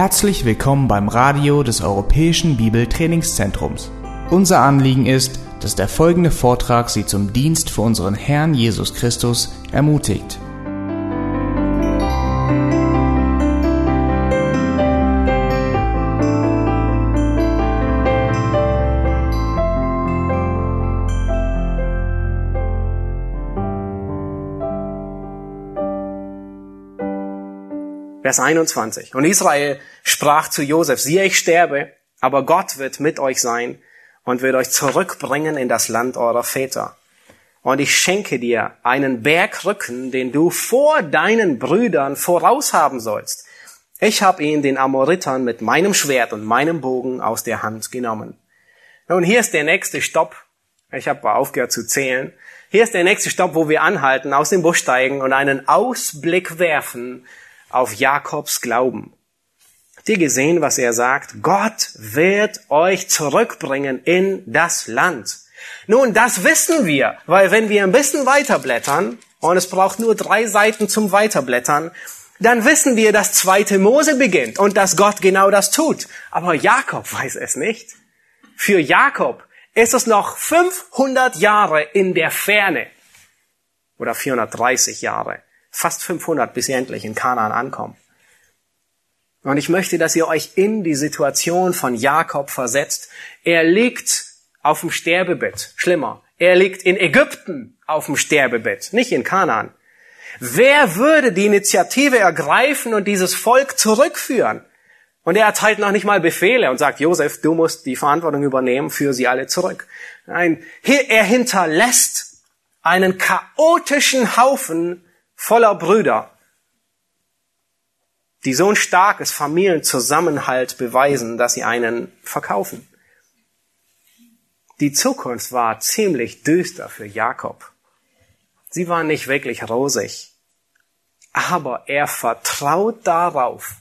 Herzlich willkommen beim Radio des Europäischen Bibeltrainingszentrums. Unser Anliegen ist, dass der folgende Vortrag Sie zum Dienst für unseren Herrn Jesus Christus ermutigt. Vers 21. Und Israel sprach zu Josef, siehe, ich sterbe, aber Gott wird mit euch sein und wird euch zurückbringen in das Land eurer Väter. Und ich schenke dir einen Bergrücken, den du vor deinen Brüdern voraushaben sollst. Ich habe ihn den Amoritern mit meinem Schwert und meinem Bogen aus der Hand genommen. Nun, hier ist der nächste Stopp. Ich habe aufgehört zu zählen. Hier ist der nächste Stopp, wo wir anhalten, aus dem Busch steigen und einen Ausblick werfen auf Jakobs Glauben. Ihr gesehen, was er sagt? Gott wird euch zurückbringen in das Land. Nun, das wissen wir, weil wenn wir ein bisschen weiterblättern, und es braucht nur drei Seiten zum Weiterblättern, dann wissen wir, dass zweite Mose beginnt und dass Gott genau das tut. Aber Jakob weiß es nicht. Für Jakob ist es noch 500 Jahre in der Ferne. Oder 430 Jahre fast 500, bis sie endlich in Kanaan ankommen. Und ich möchte, dass ihr euch in die Situation von Jakob versetzt. Er liegt auf dem Sterbebett. Schlimmer. Er liegt in Ägypten auf dem Sterbebett, nicht in Kanaan. Wer würde die Initiative ergreifen und dieses Volk zurückführen? Und er erteilt noch nicht mal Befehle und sagt, Josef, du musst die Verantwortung übernehmen, für sie alle zurück. Nein, er hinterlässt einen chaotischen Haufen voller Brüder, die so ein starkes Familienzusammenhalt beweisen, dass sie einen verkaufen. Die Zukunft war ziemlich düster für Jakob. Sie war nicht wirklich rosig. Aber er vertraut darauf,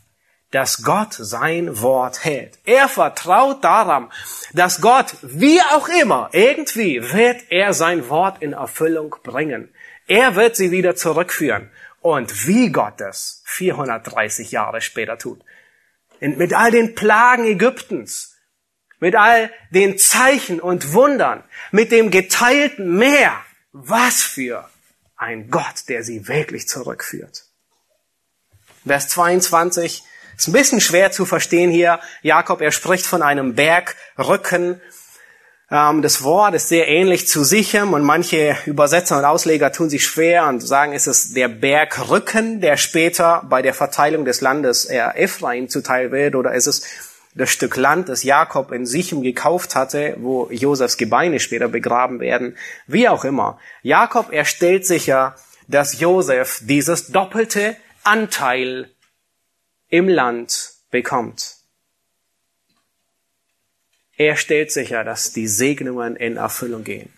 dass Gott sein Wort hält. Er vertraut daran, dass Gott, wie auch immer, irgendwie wird er sein Wort in Erfüllung bringen. Er wird sie wieder zurückführen. Und wie Gott es 430 Jahre später tut. Und mit all den Plagen Ägyptens, mit all den Zeichen und Wundern, mit dem geteilten Meer. Was für ein Gott, der sie wirklich zurückführt. Vers 22 ist ein bisschen schwer zu verstehen hier. Jakob, er spricht von einem Bergrücken ähm, das Wort ist sehr ähnlich zu Sichem und manche Übersetzer und Ausleger tun sich schwer und sagen, ist es der Bergrücken, der später bei der Verteilung des Landes Ephraim zuteil wird oder ist es das Stück Land, das Jakob in Sichem gekauft hatte, wo Josefs Gebeine später begraben werden, wie auch immer. Jakob, er stellt sicher, dass Josef dieses doppelte Anteil im Land bekommt. Er stellt sicher, dass die Segnungen in Erfüllung gehen.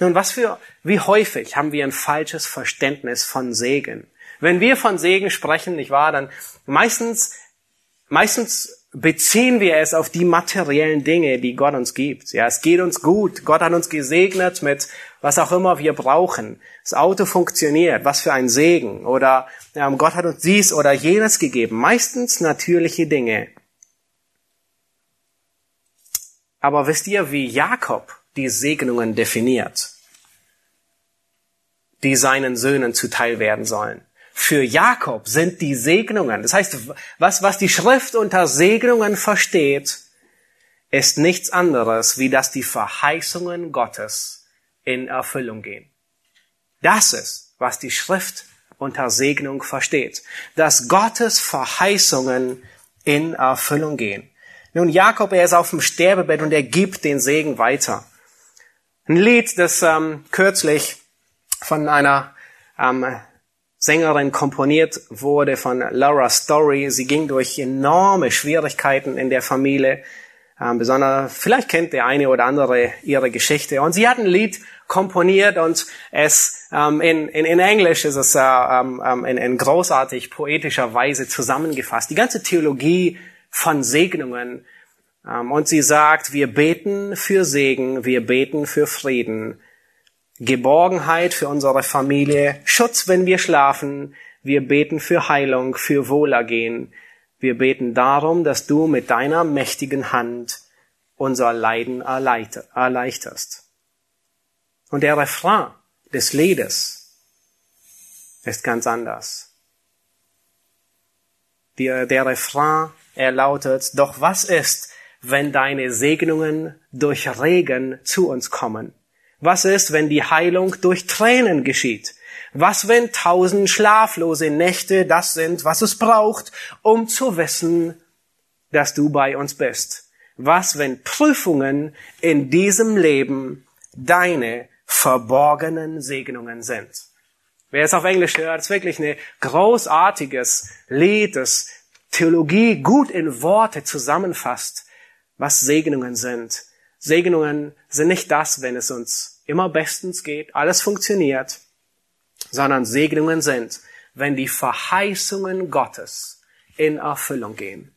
Nun, was für, wie häufig haben wir ein falsches Verständnis von Segen? Wenn wir von Segen sprechen, nicht wahr, dann meistens, meistens beziehen wir es auf die materiellen Dinge, die Gott uns gibt. Ja, es geht uns gut. Gott hat uns gesegnet mit was auch immer wir brauchen. Das Auto funktioniert. Was für ein Segen. Oder ja, Gott hat uns dies oder jenes gegeben. Meistens natürliche Dinge. Aber wisst ihr, wie Jakob die Segnungen definiert, die seinen Söhnen zuteil werden sollen? Für Jakob sind die Segnungen, das heißt, was, was die Schrift unter Segnungen versteht, ist nichts anderes, wie dass die Verheißungen Gottes in Erfüllung gehen. Das ist, was die Schrift unter Segnung versteht, dass Gottes Verheißungen in Erfüllung gehen. Nun, Jakob, er ist auf dem Sterbebett und er gibt den Segen weiter. Ein Lied, das ähm, kürzlich von einer ähm, Sängerin komponiert wurde, von Laura Story. Sie ging durch enorme Schwierigkeiten in der Familie. Ähm, besonders, vielleicht kennt der eine oder andere ihre Geschichte. Und sie hat ein Lied komponiert und es ähm, in, in, in Englisch ist es äh, ähm, ähm in, in großartig poetischer Weise zusammengefasst. Die ganze Theologie von Segnungen. Ähm, und sie sagt, wir beten für Segen, wir beten für Frieden, Geborgenheit für unsere Familie, Schutz, wenn wir schlafen, wir beten für Heilung, für Wohlergehen, Wir beten darum, dass du mit deiner mächtigen Hand unser Leiden erleichterst. Und der Refrain des Liedes ist ganz anders. Der, der Refrain, er lautet, doch was ist, wenn deine Segnungen durch Regen zu uns kommen? Was ist, wenn die Heilung durch Tränen geschieht? Was, wenn tausend schlaflose Nächte das sind, was es braucht, um zu wissen, dass du bei uns bist? Was, wenn Prüfungen in diesem Leben deine verborgenen Segnungen sind? Wer es auf Englisch hört, ist wirklich ein großartiges Lied, das Theologie gut in Worte zusammenfasst, was Segnungen sind. Segnungen sind nicht das, wenn es uns immer bestens geht, alles funktioniert, sondern Segnungen sind, wenn die Verheißungen Gottes in Erfüllung gehen.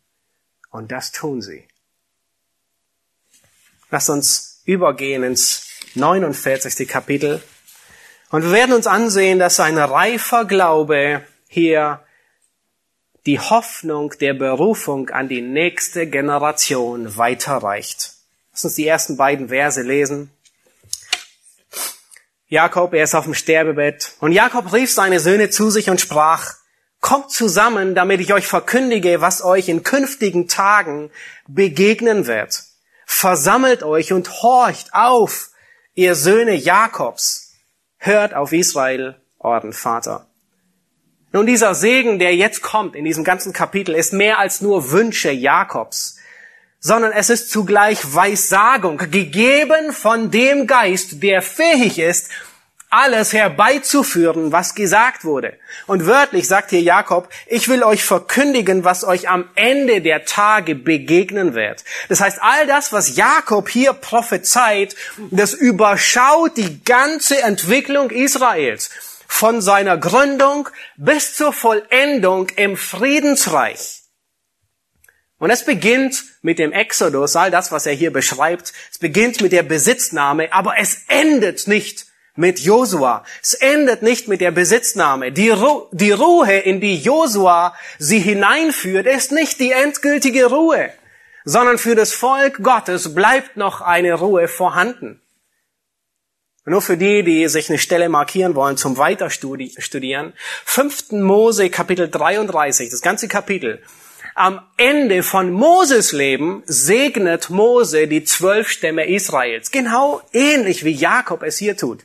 Und das tun sie. Lass uns übergehen ins 49. Kapitel. Und wir werden uns ansehen, dass ein reifer Glaube hier die Hoffnung der Berufung an die nächste Generation weiterreicht. Lass uns die ersten beiden Verse lesen. Jakob, er ist auf dem Sterbebett. Und Jakob rief seine Söhne zu sich und sprach, Kommt zusammen, damit ich euch verkündige, was euch in künftigen Tagen begegnen wird. Versammelt euch und horcht auf, ihr Söhne Jakobs. Hört auf Israel, euren Vater. Nun, dieser Segen, der jetzt kommt in diesem ganzen Kapitel, ist mehr als nur Wünsche Jakobs sondern es ist zugleich Weissagung, gegeben von dem Geist, der fähig ist, alles herbeizuführen, was gesagt wurde. Und wörtlich sagt hier Jakob, ich will euch verkündigen, was euch am Ende der Tage begegnen wird. Das heißt, all das, was Jakob hier prophezeit, das überschaut die ganze Entwicklung Israels. Von seiner Gründung bis zur Vollendung im Friedensreich. Und es beginnt mit dem Exodus, all das, was er hier beschreibt. Es beginnt mit der Besitznahme, aber es endet nicht mit Josua. Es endet nicht mit der Besitznahme. Die, Ru die Ruhe, in die Josua sie hineinführt, ist nicht die endgültige Ruhe, sondern für das Volk Gottes bleibt noch eine Ruhe vorhanden. Nur für die, die sich eine Stelle markieren wollen zum Weiterstudieren. 5. Mose Kapitel 33, das ganze Kapitel am Ende von Moses Leben segnet Mose die zwölf Stämme Israels. Genau ähnlich wie Jakob es hier tut.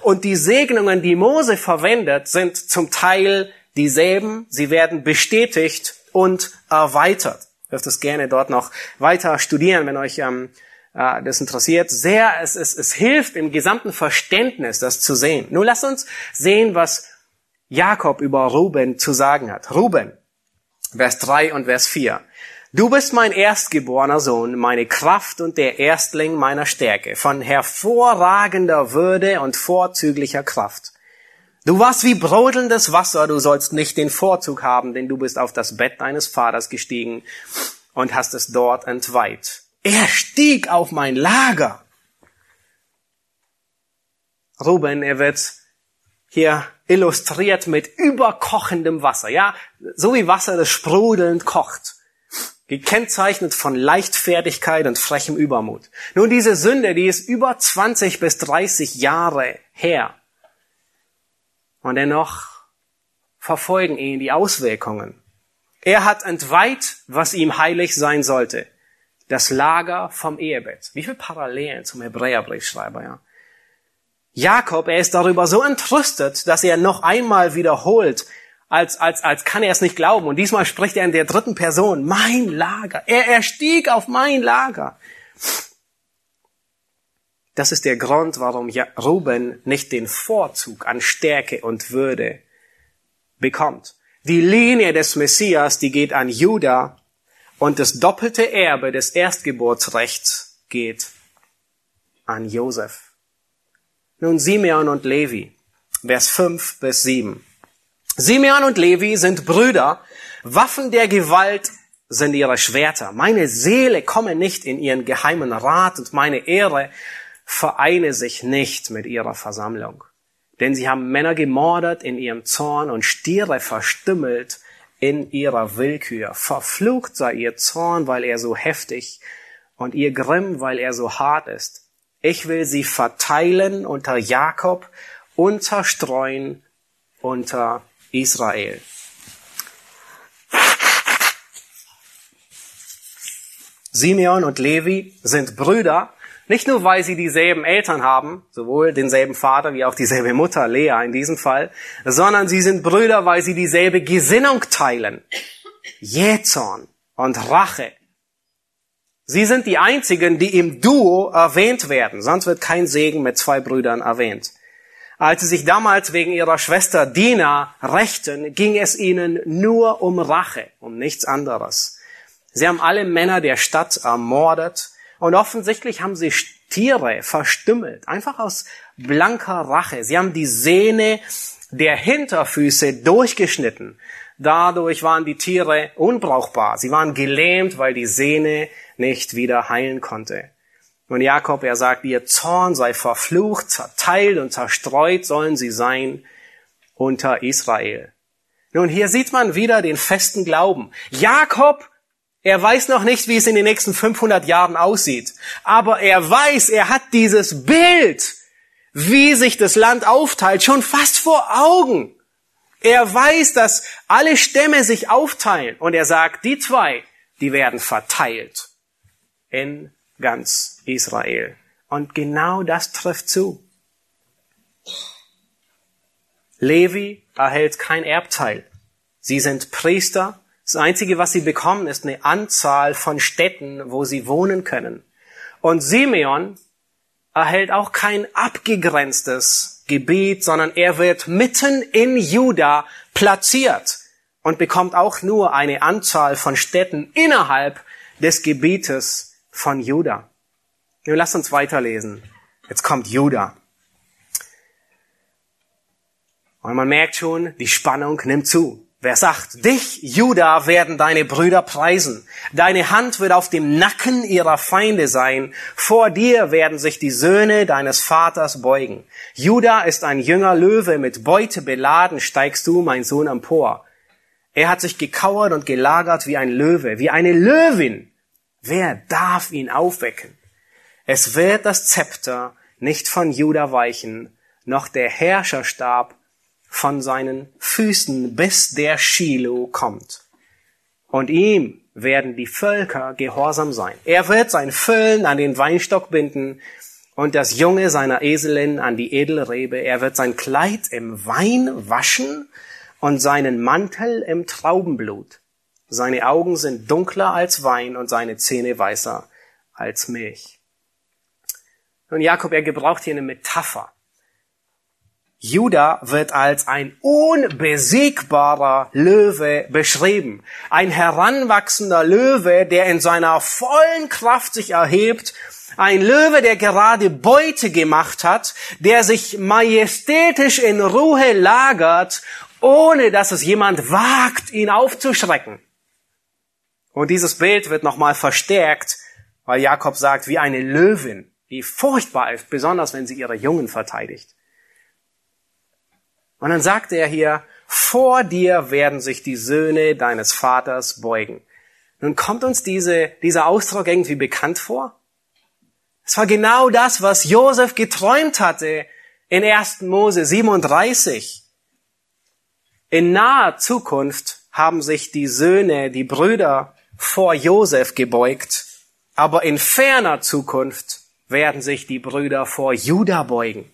Und die Segnungen, die Mose verwendet, sind zum Teil dieselben. Sie werden bestätigt und erweitert. Ihr dürft es gerne dort noch weiter studieren, wenn euch ähm, äh, das interessiert. Sehr, es, es, es hilft im gesamten Verständnis, das zu sehen. Nun lasst uns sehen, was Jakob über Ruben zu sagen hat. Ruben, Vers 3 und Vers 4. Du bist mein erstgeborener Sohn, meine Kraft und der Erstling meiner Stärke, von hervorragender Würde und vorzüglicher Kraft. Du warst wie brodelndes Wasser, du sollst nicht den Vorzug haben, denn du bist auf das Bett deines Vaters gestiegen und hast es dort entweiht. Er stieg auf mein Lager. Ruben, er wird hier illustriert mit überkochendem Wasser, ja, so wie Wasser, das sprudelnd kocht, gekennzeichnet von Leichtfertigkeit und frechem Übermut. Nun, diese Sünde, die ist über 20 bis 30 Jahre her. Und dennoch verfolgen ihn die Auswirkungen. Er hat entweiht, was ihm heilig sein sollte. Das Lager vom Ehebett. Wie viele Parallelen zum Hebräerbriefschreiber, ja? Jakob, er ist darüber so entrüstet, dass er noch einmal wiederholt, als, als, als kann er es nicht glauben. Und diesmal spricht er in der dritten Person, mein Lager. Er, er stieg auf mein Lager. Das ist der Grund, warum Ruben nicht den Vorzug an Stärke und Würde bekommt. Die Linie des Messias, die geht an Juda und das doppelte Erbe des Erstgeburtsrechts geht an Josef. Nun Simeon und Levi, Vers 5 bis 7. Simeon und Levi sind Brüder, Waffen der Gewalt sind ihre Schwerter. Meine Seele komme nicht in ihren geheimen Rat und meine Ehre vereine sich nicht mit ihrer Versammlung. Denn sie haben Männer gemordet in ihrem Zorn und Stiere verstümmelt in ihrer Willkür. Verflucht sei ihr Zorn, weil er so heftig und ihr Grimm, weil er so hart ist. Ich will sie verteilen unter Jakob und zerstreuen unter Israel. Simeon und Levi sind Brüder, nicht nur weil sie dieselben Eltern haben, sowohl denselben Vater wie auch dieselbe Mutter, Lea in diesem Fall, sondern sie sind Brüder, weil sie dieselbe Gesinnung teilen. Jähzorn und Rache. Sie sind die einzigen, die im Duo erwähnt werden, sonst wird kein Segen mit zwei Brüdern erwähnt. Als sie sich damals wegen ihrer Schwester Dina rächten, ging es ihnen nur um Rache, um nichts anderes. Sie haben alle Männer der Stadt ermordet und offensichtlich haben sie Tiere verstümmelt, einfach aus blanker Rache. Sie haben die Sehne der Hinterfüße durchgeschnitten. Dadurch waren die Tiere unbrauchbar. Sie waren gelähmt, weil die Sehne nicht wieder heilen konnte. Und Jakob, er sagt, ihr Zorn sei verflucht, zerteilt und zerstreut sollen sie sein unter Israel. Nun, hier sieht man wieder den festen Glauben. Jakob er weiß noch nicht, wie es in den nächsten 500 Jahren aussieht. Aber er weiß, er hat dieses Bild, wie sich das Land aufteilt, schon fast vor Augen. Er weiß, dass alle Stämme sich aufteilen. Und er sagt, die zwei, die werden verteilt in ganz Israel. Und genau das trifft zu. Levi erhält kein Erbteil. Sie sind Priester das Einzige, was sie bekommen, ist eine Anzahl von Städten, wo sie wohnen können. Und Simeon erhält auch kein abgegrenztes Gebiet, sondern er wird mitten in Juda platziert und bekommt auch nur eine Anzahl von Städten innerhalb des Gebietes von Juda. Nun lasst uns weiterlesen. Jetzt kommt Juda. Und man merkt schon, die Spannung nimmt zu. Wer sagt, dich, Juda, werden deine Brüder preisen. Deine Hand wird auf dem Nacken ihrer Feinde sein. Vor dir werden sich die Söhne deines Vaters beugen. Juda ist ein jünger Löwe, mit Beute beladen steigst du, mein Sohn, empor. Er hat sich gekauert und gelagert wie ein Löwe, wie eine Löwin. Wer darf ihn aufwecken? Es wird das Zepter nicht von Juda weichen, noch der Herrscherstab von seinen Füßen, bis der Shiloh kommt. Und ihm werden die Völker gehorsam sein. Er wird sein Füllen an den Weinstock binden und das Junge seiner Eselin an die Edelrebe. Er wird sein Kleid im Wein waschen und seinen Mantel im Traubenblut. Seine Augen sind dunkler als Wein und seine Zähne weißer als Milch. Und Jakob, er gebraucht hier eine Metapher. Juda wird als ein unbesiegbarer Löwe beschrieben. Ein heranwachsender Löwe, der in seiner vollen Kraft sich erhebt. Ein Löwe, der gerade Beute gemacht hat, der sich majestätisch in Ruhe lagert, ohne dass es jemand wagt, ihn aufzuschrecken. Und dieses Bild wird nochmal verstärkt, weil Jakob sagt, wie eine Löwin, die furchtbar ist, besonders wenn sie ihre Jungen verteidigt. Und dann sagte er hier, vor dir werden sich die Söhne deines Vaters beugen. Nun kommt uns diese, dieser Ausdruck irgendwie bekannt vor. Es war genau das, was Josef geträumt hatte in 1. Mose 37. In naher Zukunft haben sich die Söhne, die Brüder vor Josef gebeugt, aber in ferner Zukunft werden sich die Brüder vor Juda beugen.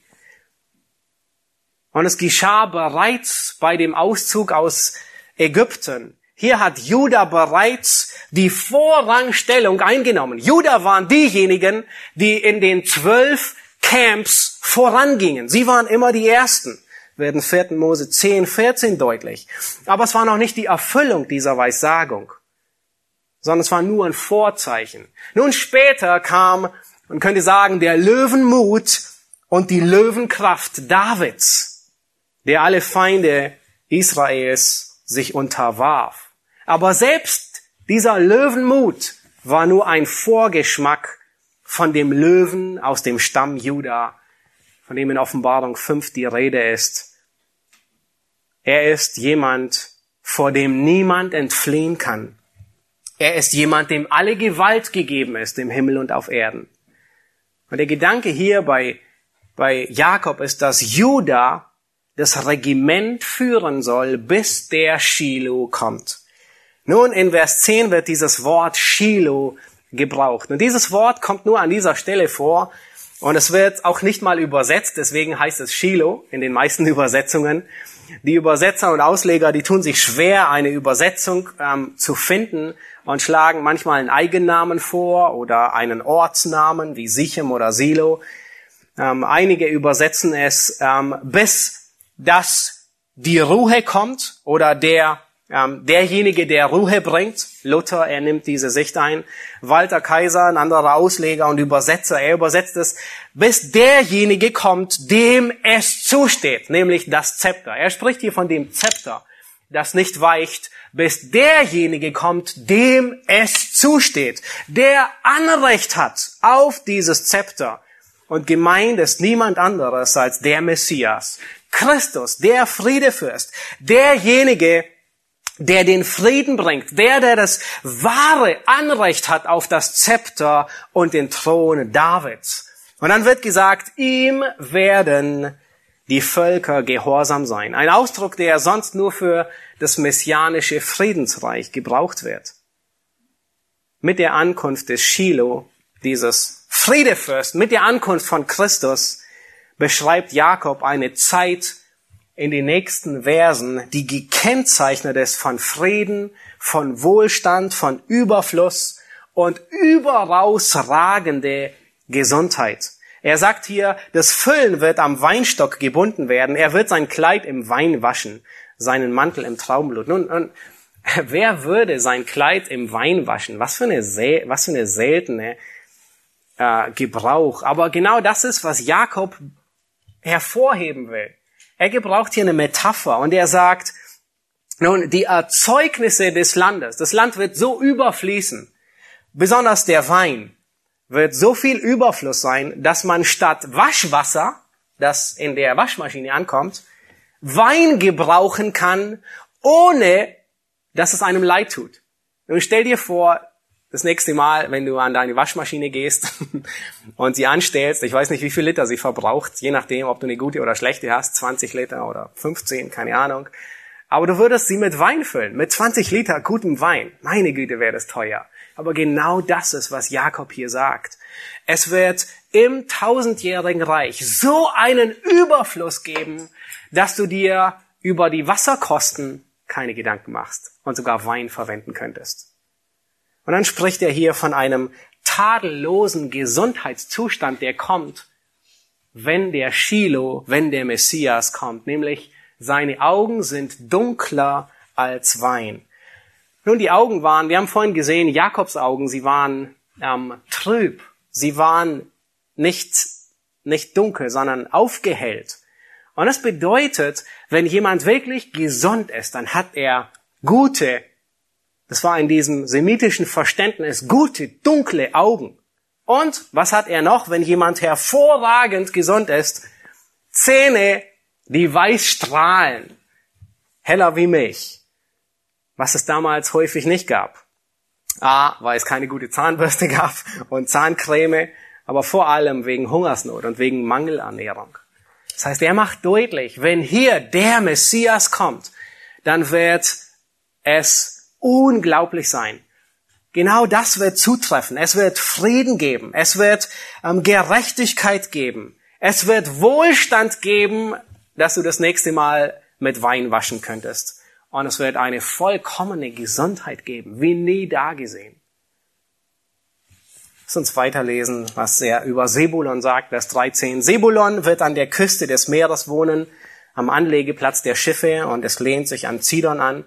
Und es geschah bereits bei dem Auszug aus Ägypten. Hier hat Juda bereits die Vorrangstellung eingenommen. Juda waren diejenigen, die in den zwölf Camps vorangingen. Sie waren immer die Ersten. Werden 4. Mose 10, 14 deutlich. Aber es war noch nicht die Erfüllung dieser Weissagung, sondern es war nur ein Vorzeichen. Nun später kam, man könnte sagen, der Löwenmut und die Löwenkraft Davids der alle Feinde Israels sich unterwarf. Aber selbst dieser Löwenmut war nur ein Vorgeschmack von dem Löwen aus dem Stamm Juda, von dem in Offenbarung 5 die Rede ist. Er ist jemand vor dem niemand entfliehen kann. Er ist jemand, dem alle Gewalt gegeben ist im Himmel und auf Erden. Und der Gedanke hier bei, bei Jakob ist, dass Judah das Regiment führen soll, bis der Shiloh kommt. Nun, in Vers 10 wird dieses Wort Shiloh gebraucht. Und dieses Wort kommt nur an dieser Stelle vor und es wird auch nicht mal übersetzt, deswegen heißt es Shiloh in den meisten Übersetzungen. Die Übersetzer und Ausleger, die tun sich schwer, eine Übersetzung ähm, zu finden und schlagen manchmal einen Eigennamen vor oder einen Ortsnamen wie Sichem oder Silo. Ähm, einige übersetzen es, ähm, bis das die Ruhe kommt oder der ähm, derjenige, der Ruhe bringt, Luther, er nimmt diese Sicht ein. Walter Kaiser, ein anderer Ausleger und Übersetzer, er übersetzt es, bis derjenige kommt, dem es zusteht, nämlich das Zepter. Er spricht hier von dem Zepter, das nicht weicht, bis derjenige kommt, dem es zusteht, der Anrecht hat auf dieses Zepter. Und gemeint ist niemand anderes als der Messias, Christus, der Friedefürst, derjenige, der den Frieden bringt, der, der das wahre Anrecht hat auf das Zepter und den Thron Davids. Und dann wird gesagt, ihm werden die Völker gehorsam sein. Ein Ausdruck, der sonst nur für das messianische Friedensreich gebraucht wird. Mit der Ankunft des Shiloh, dieses Friedefürsten, mit der Ankunft von Christus, beschreibt Jakob eine Zeit in den nächsten Versen, die gekennzeichnet ist von Frieden, von Wohlstand, von Überfluss und überaus ragende Gesundheit. Er sagt hier, das Füllen wird am Weinstock gebunden werden. Er wird sein Kleid im Wein waschen, seinen Mantel im Traubenblut. Nun, nun wer würde sein Kleid im Wein waschen? Was für eine, was für eine seltene äh, Gebrauch. Aber genau das ist, was Jakob hervorheben will. Er gebraucht hier eine Metapher und er sagt, nun, die Erzeugnisse des Landes, das Land wird so überfließen, besonders der Wein, wird so viel Überfluss sein, dass man statt Waschwasser, das in der Waschmaschine ankommt, Wein gebrauchen kann, ohne dass es einem leid tut. Nun stell dir vor, das nächste Mal, wenn du an deine Waschmaschine gehst und sie anstellst, ich weiß nicht, wie viel Liter sie verbraucht, je nachdem, ob du eine gute oder schlechte hast, 20 Liter oder 15, keine Ahnung. Aber du würdest sie mit Wein füllen, mit 20 Liter gutem Wein. Meine Güte, wäre das teuer. Aber genau das ist, was Jakob hier sagt. Es wird im tausendjährigen Reich so einen Überfluss geben, dass du dir über die Wasserkosten keine Gedanken machst und sogar Wein verwenden könntest. Und dann spricht er hier von einem tadellosen Gesundheitszustand, der kommt, wenn der Shiloh, wenn der Messias kommt, nämlich seine Augen sind dunkler als Wein. Nun, die Augen waren, wir haben vorhin gesehen, Jakobs Augen, sie waren ähm, trüb, sie waren nicht, nicht dunkel, sondern aufgehellt. Und das bedeutet, wenn jemand wirklich gesund ist, dann hat er gute das war in diesem semitischen Verständnis gute, dunkle Augen. Und was hat er noch, wenn jemand hervorragend gesund ist? Zähne, die weiß strahlen. Heller wie Milch. Was es damals häufig nicht gab. A, weil es keine gute Zahnbürste gab und Zahncreme, aber vor allem wegen Hungersnot und wegen Mangelernährung. Das heißt, er macht deutlich, wenn hier der Messias kommt, dann wird es unglaublich sein. Genau das wird zutreffen. Es wird Frieden geben. Es wird ähm, Gerechtigkeit geben. Es wird Wohlstand geben, dass du das nächste Mal mit Wein waschen könntest. Und es wird eine vollkommene Gesundheit geben, wie nie da gesehen. Lass uns weiterlesen, was er über Sebulon sagt, Vers 13. Sebulon wird an der Küste des Meeres wohnen, am Anlegeplatz der Schiffe und es lehnt sich an Zidon an.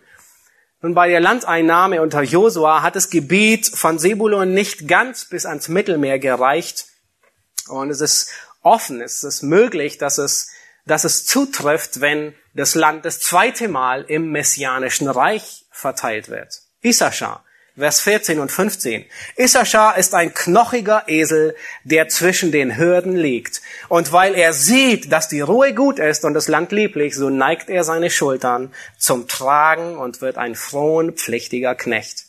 Nun, bei der Landeinnahme unter Josua hat das Gebiet von Sebulon nicht ganz bis ans Mittelmeer gereicht. Und es ist offen, es ist möglich, dass es, dass es zutrifft, wenn das Land das zweite Mal im Messianischen Reich verteilt wird. Issachar Vers 14 und 15. Issachar ist ein knochiger Esel, der zwischen den Hürden liegt. Und weil er sieht, dass die Ruhe gut ist und das Land lieblich, so neigt er seine Schultern zum Tragen und wird ein frohenpflichtiger Knecht.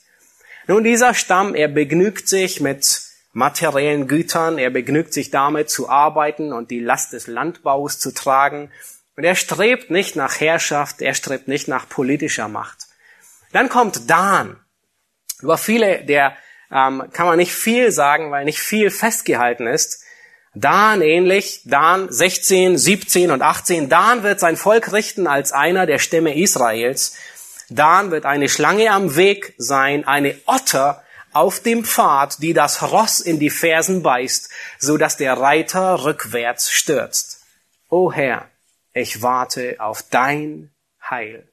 Nun, dieser Stamm, er begnügt sich mit materiellen Gütern, er begnügt sich damit zu arbeiten und die Last des Landbaus zu tragen. Und er strebt nicht nach Herrschaft, er strebt nicht nach politischer Macht. Dann kommt Dan. Über viele der ähm, kann man nicht viel sagen, weil nicht viel festgehalten ist. Dan ähnlich, Dan 16, 17 und 18. Dan wird sein Volk richten als einer der Stämme Israels. Dan wird eine Schlange am Weg sein, eine Otter auf dem Pfad, die das Ross in die Fersen beißt, so dass der Reiter rückwärts stürzt. O Herr, ich warte auf dein Heil.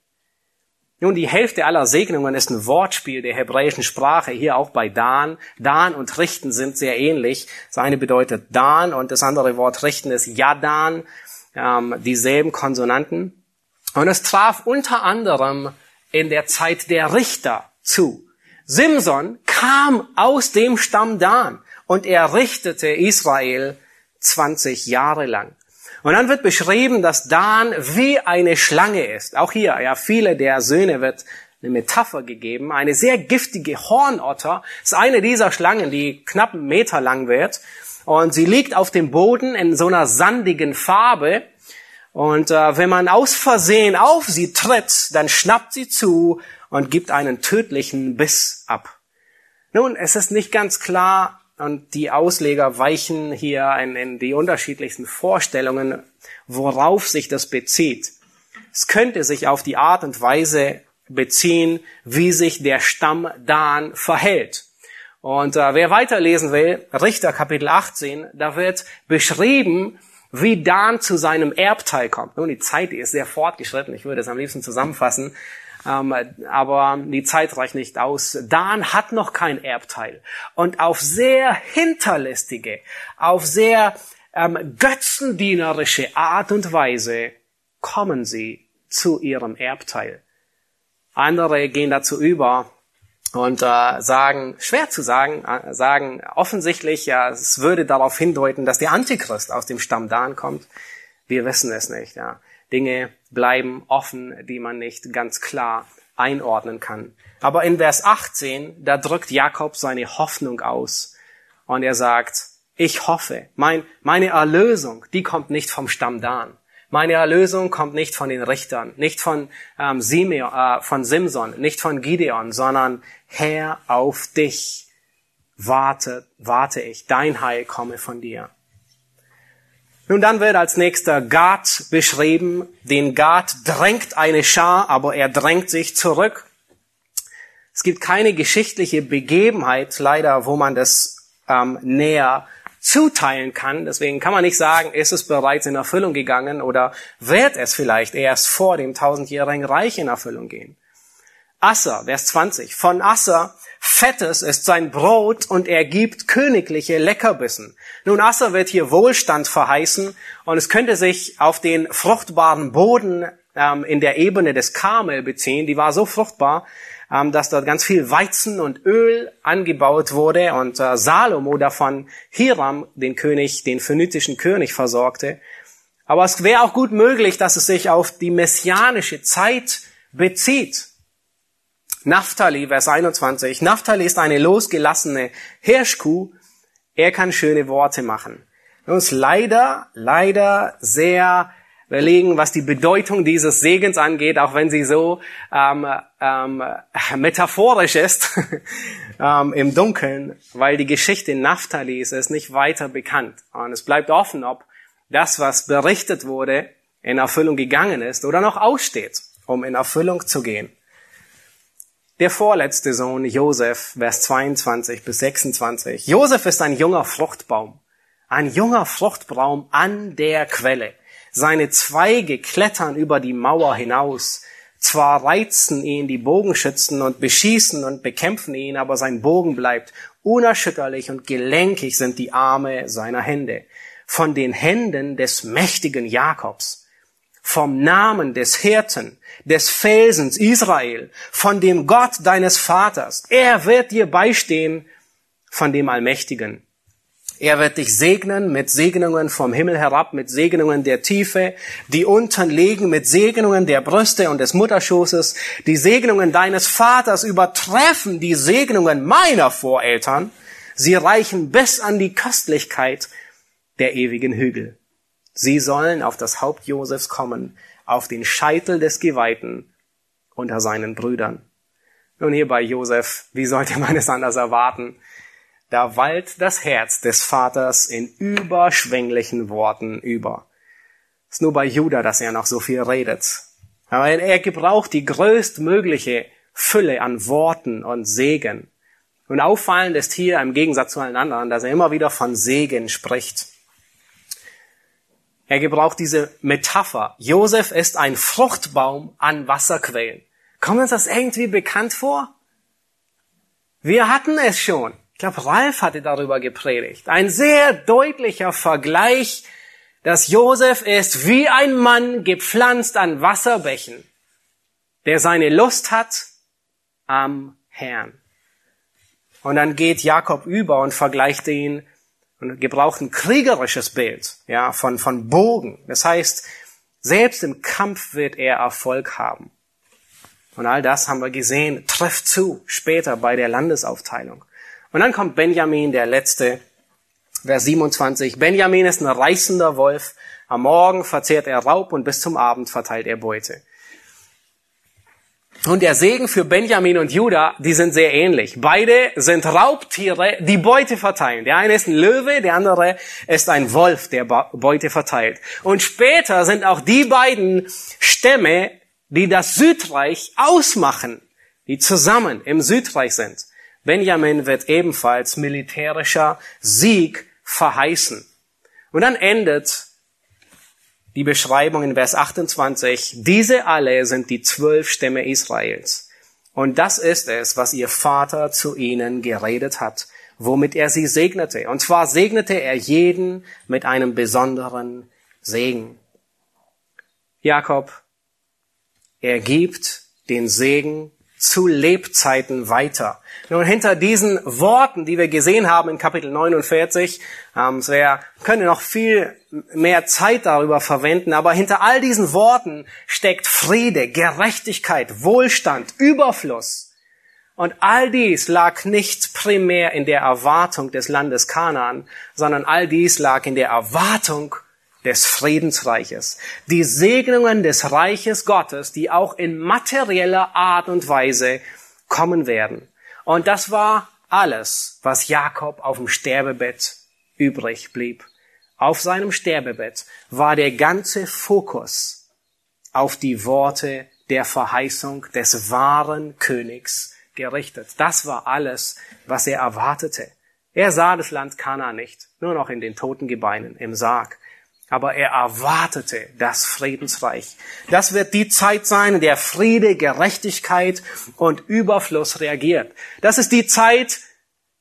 Nun, die Hälfte aller Segnungen ist ein Wortspiel der hebräischen Sprache, hier auch bei Dan. Dan und Richten sind sehr ähnlich. Das eine bedeutet Dan und das andere Wort Richten ist Yadan, ähm, dieselben Konsonanten. Und es traf unter anderem in der Zeit der Richter zu. Simson kam aus dem Stamm Dan und er richtete Israel 20 Jahre lang. Und dann wird beschrieben, dass Dan wie eine Schlange ist. Auch hier, ja, viele der Söhne wird eine Metapher gegeben. Eine sehr giftige Hornotter ist eine dieser Schlangen, die knapp einen Meter lang wird. Und sie liegt auf dem Boden in so einer sandigen Farbe. Und äh, wenn man aus Versehen auf sie tritt, dann schnappt sie zu und gibt einen tödlichen Biss ab. Nun, es ist nicht ganz klar, und die Ausleger weichen hier in, die unterschiedlichsten Vorstellungen, worauf sich das bezieht. Es könnte sich auf die Art und Weise beziehen, wie sich der Stamm Dan verhält. Und äh, wer weiterlesen will, Richter Kapitel 18, da wird beschrieben, wie Dan zu seinem Erbteil kommt. Nun, die Zeit ist sehr fortgeschritten, ich würde es am liebsten zusammenfassen. Ähm, aber die Zeit reicht nicht aus. Dan hat noch kein Erbteil. Und auf sehr hinterlistige, auf sehr ähm, götzendienerische Art und Weise kommen sie zu ihrem Erbteil. Andere gehen dazu über und äh, sagen, schwer zu sagen, äh, sagen offensichtlich, ja, es würde darauf hindeuten, dass der Antichrist aus dem Stamm Dan kommt. Wir wissen es nicht. Ja. Dinge bleiben offen, die man nicht ganz klar einordnen kann. Aber in Vers 18, da drückt Jakob seine Hoffnung aus und er sagt, ich hoffe, mein, meine Erlösung, die kommt nicht vom Stamm Dan. Meine Erlösung kommt nicht von den Richtern, nicht von, ähm, Simeon, äh, von Simson, nicht von Gideon, sondern Herr auf dich warte, warte ich, dein Heil komme von dir. Nun dann wird als nächster Gad beschrieben. Den Gad drängt eine Schar, aber er drängt sich zurück. Es gibt keine geschichtliche Begebenheit, leider, wo man das ähm, näher zuteilen kann. Deswegen kann man nicht sagen, ist es bereits in Erfüllung gegangen oder wird es vielleicht erst vor dem tausendjährigen Reich in Erfüllung gehen. Asser, Vers 20. Von Asser Fettes ist sein Brot und er gibt königliche Leckerbissen. Nun, Asser wird hier Wohlstand verheißen und es könnte sich auf den fruchtbaren Boden ähm, in der Ebene des Karmel beziehen. Die war so fruchtbar, ähm, dass dort ganz viel Weizen und Öl angebaut wurde und äh, Salomo davon Hiram, den König, den phönizischen König versorgte. Aber es wäre auch gut möglich, dass es sich auf die messianische Zeit bezieht. Naphtali, Vers 21. Naphtali ist eine losgelassene Hirschkuh. Er kann schöne Worte machen. Uns leider, leider sehr überlegen, was die Bedeutung dieses Segens angeht, auch wenn sie so ähm, ähm, metaphorisch ist ähm, im Dunkeln, weil die Geschichte Naphtalis ist nicht weiter bekannt. Und es bleibt offen, ob das, was berichtet wurde, in Erfüllung gegangen ist oder noch aussteht, um in Erfüllung zu gehen. Der vorletzte Sohn, Josef, Vers 22 bis 26. Josef ist ein junger Fruchtbaum. Ein junger Fruchtbaum an der Quelle. Seine Zweige klettern über die Mauer hinaus. Zwar reizen ihn die Bogenschützen und beschießen und bekämpfen ihn, aber sein Bogen bleibt unerschütterlich und gelenkig sind die Arme seiner Hände. Von den Händen des mächtigen Jakobs. Vom Namen des Hirten, des Felsens Israel, von dem Gott deines Vaters. Er wird dir beistehen von dem Allmächtigen. Er wird dich segnen mit Segnungen vom Himmel herab, mit Segnungen der Tiefe, die unten liegen, mit Segnungen der Brüste und des Mutterschoßes. Die Segnungen deines Vaters übertreffen die Segnungen meiner Voreltern. Sie reichen bis an die Köstlichkeit der ewigen Hügel. Sie sollen auf das Haupt Josefs kommen, auf den Scheitel des Geweihten unter seinen Brüdern. Nun hier bei Josef, wie sollte man es anders erwarten? Da wallt das Herz des Vaters in überschwänglichen Worten über. Es ist nur bei Judah, dass er noch so viel redet. Aber er gebraucht die größtmögliche Fülle an Worten und Segen. Und auffallend ist hier im Gegensatz zu allen anderen, dass er immer wieder von Segen spricht. Er gebraucht diese Metapher. Josef ist ein Fruchtbaum an Wasserquellen. Kommt uns das irgendwie bekannt vor? Wir hatten es schon. Ich glaube, Ralf hatte darüber gepredigt. Ein sehr deutlicher Vergleich, dass Josef ist wie ein Mann gepflanzt an Wasserbächen, der seine Lust hat am Herrn. Und dann geht Jakob über und vergleicht ihn und gebraucht ein kriegerisches Bild, ja, von, von Bogen. Das heißt, selbst im Kampf wird er Erfolg haben. Und all das haben wir gesehen, trifft zu später bei der Landesaufteilung. Und dann kommt Benjamin, der letzte, Vers 27. Benjamin ist ein reißender Wolf. Am Morgen verzehrt er Raub und bis zum Abend verteilt er Beute. Und der Segen für Benjamin und Judah, die sind sehr ähnlich. Beide sind Raubtiere, die Beute verteilen. Der eine ist ein Löwe, der andere ist ein Wolf, der Beute verteilt. Und später sind auch die beiden Stämme, die das Südreich ausmachen, die zusammen im Südreich sind. Benjamin wird ebenfalls militärischer Sieg verheißen. Und dann endet die Beschreibung in Vers 28. Diese alle sind die zwölf Stämme Israels. Und das ist es, was ihr Vater zu ihnen geredet hat, womit er sie segnete. Und zwar segnete er jeden mit einem besonderen Segen. Jakob, er gibt den Segen zu Lebzeiten weiter. Nun, hinter diesen Worten, die wir gesehen haben in Kapitel 49, ähm, wir können noch viel mehr Zeit darüber verwenden, aber hinter all diesen Worten steckt Friede, Gerechtigkeit, Wohlstand, Überfluss. Und all dies lag nicht primär in der Erwartung des Landes Kanaan, sondern all dies lag in der Erwartung des Friedensreiches. Die Segnungen des Reiches Gottes, die auch in materieller Art und Weise kommen werden. Und das war alles, was Jakob auf dem Sterbebett übrig blieb. Auf seinem Sterbebett war der ganze Fokus auf die Worte der Verheißung des wahren Königs gerichtet. Das war alles, was er erwartete. Er sah das Land Kana nicht, nur noch in den toten Gebeinen im Sarg aber er erwartete das Friedensreich. Das wird die Zeit sein, in der Friede, Gerechtigkeit und Überfluss reagiert. Das ist die Zeit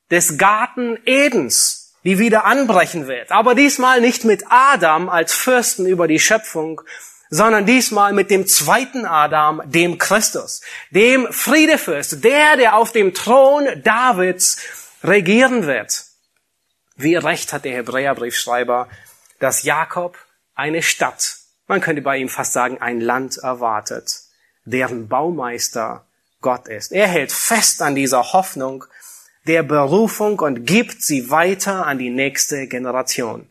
des Garten Edens, die wieder anbrechen wird. Aber diesmal nicht mit Adam als Fürsten über die Schöpfung, sondern diesmal mit dem zweiten Adam, dem Christus, dem Friedefürst, der, der auf dem Thron Davids regieren wird. Wie recht hat der Hebräerbriefschreiber, dass Jakob eine Stadt, man könnte bei ihm fast sagen ein Land erwartet, deren Baumeister Gott ist. Er hält fest an dieser Hoffnung der Berufung und gibt sie weiter an die nächste Generation.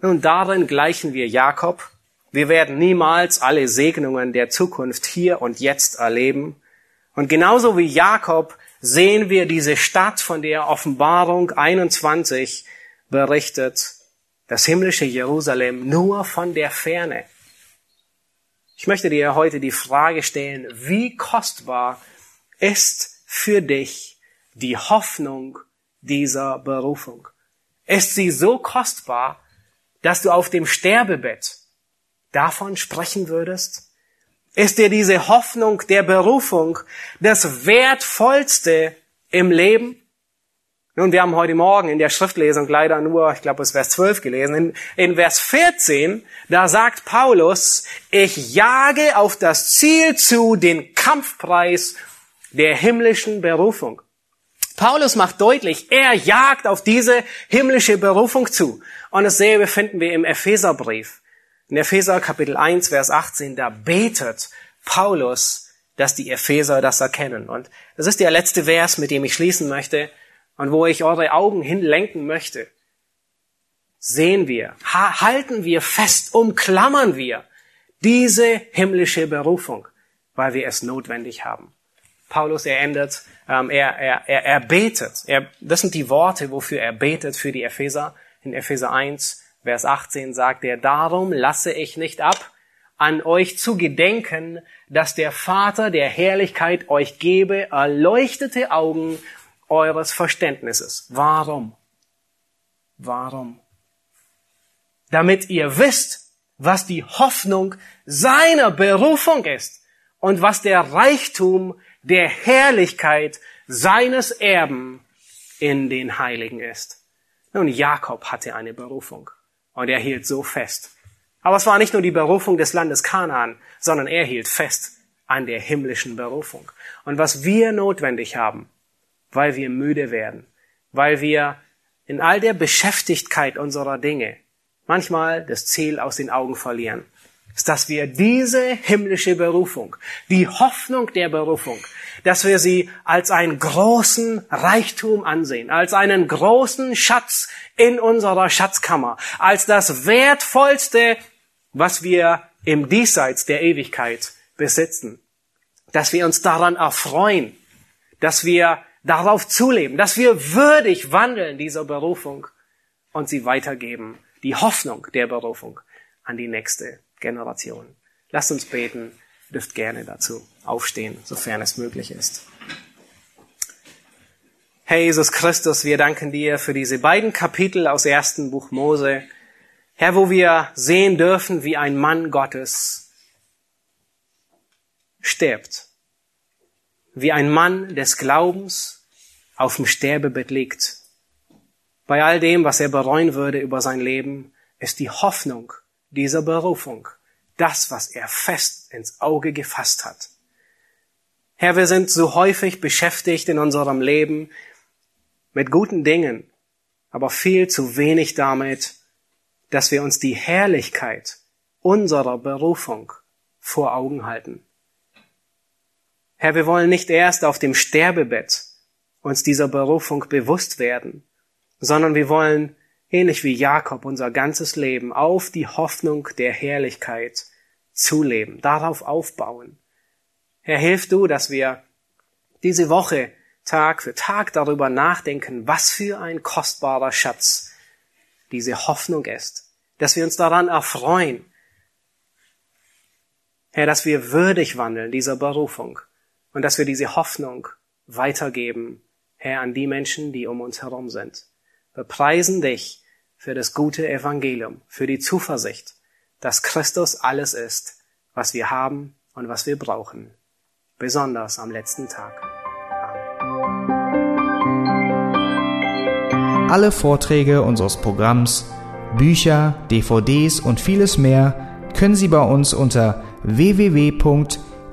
Nun, darin gleichen wir Jakob. Wir werden niemals alle Segnungen der Zukunft hier und jetzt erleben. Und genauso wie Jakob sehen wir diese Stadt, von der Offenbarung 21 berichtet, das himmlische Jerusalem nur von der Ferne. Ich möchte dir heute die Frage stellen, wie kostbar ist für dich die Hoffnung dieser Berufung? Ist sie so kostbar, dass du auf dem Sterbebett davon sprechen würdest? Ist dir diese Hoffnung der Berufung das Wertvollste im Leben? Nun, wir haben heute Morgen in der Schriftlesung leider nur, ich glaube, es ist Vers 12 gelesen. In, in Vers 14, da sagt Paulus, ich jage auf das Ziel zu, den Kampfpreis der himmlischen Berufung. Paulus macht deutlich, er jagt auf diese himmlische Berufung zu. Und dasselbe finden wir im Epheserbrief. In Epheser Kapitel 1, Vers 18, da betet Paulus, dass die Epheser das erkennen. Und das ist der letzte Vers, mit dem ich schließen möchte und wo ich eure Augen hinlenken möchte. Sehen wir, halten wir fest, umklammern wir diese himmlische Berufung, weil wir es notwendig haben. Paulus, er ändert, ähm, er, er, er, er betet. Er, das sind die Worte, wofür er betet für die Epheser. In Epheser 1, Vers 18 sagt er, darum lasse ich nicht ab, an euch zu gedenken, dass der Vater der Herrlichkeit euch gebe erleuchtete Augen eures Verständnisses. Warum? Warum? Damit ihr wisst, was die Hoffnung seiner Berufung ist und was der Reichtum der Herrlichkeit seines Erben in den Heiligen ist. Nun, Jakob hatte eine Berufung und er hielt so fest. Aber es war nicht nur die Berufung des Landes Kanaan, sondern er hielt fest an der himmlischen Berufung. Und was wir notwendig haben, weil wir müde werden, weil wir in all der Beschäftigkeit unserer Dinge manchmal das Ziel aus den Augen verlieren, ist, dass wir diese himmlische Berufung, die Hoffnung der Berufung, dass wir sie als einen großen Reichtum ansehen, als einen großen Schatz in unserer Schatzkammer, als das Wertvollste, was wir im Diesseits der Ewigkeit besitzen. Dass wir uns daran erfreuen, dass wir darauf zuleben, dass wir würdig wandeln dieser Berufung und sie weitergeben, die Hoffnung der Berufung an die nächste Generation. Lasst uns beten, dürft gerne dazu aufstehen, sofern es möglich ist. Herr Jesus Christus, wir danken dir für diese beiden Kapitel aus ersten Buch Mose. Herr, wo wir sehen dürfen, wie ein Mann Gottes stirbt wie ein Mann des Glaubens auf dem Sterbebett liegt. Bei all dem, was er bereuen würde über sein Leben, ist die Hoffnung dieser Berufung das, was er fest ins Auge gefasst hat. Herr, wir sind so häufig beschäftigt in unserem Leben mit guten Dingen, aber viel zu wenig damit, dass wir uns die Herrlichkeit unserer Berufung vor Augen halten. Herr, wir wollen nicht erst auf dem Sterbebett uns dieser Berufung bewusst werden, sondern wir wollen, ähnlich wie Jakob, unser ganzes Leben auf die Hoffnung der Herrlichkeit zuleben, darauf aufbauen. Herr, hilf du, dass wir diese Woche Tag für Tag darüber nachdenken, was für ein kostbarer Schatz diese Hoffnung ist, dass wir uns daran erfreuen, Herr, dass wir würdig wandeln dieser Berufung und dass wir diese Hoffnung weitergeben, Herr, an die Menschen, die um uns herum sind. Wir preisen dich für das gute Evangelium, für die Zuversicht, dass Christus alles ist, was wir haben und was wir brauchen, besonders am letzten Tag. Amen. Alle Vorträge unseres Programms, Bücher, DVDs und vieles mehr können Sie bei uns unter www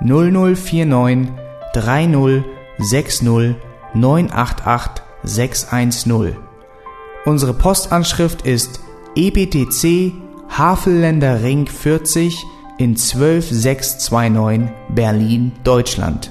0049 30 60 988 610. Unsere Postanschrift ist EBTC Havelländer Ring 40 in 12629 Berlin, Deutschland.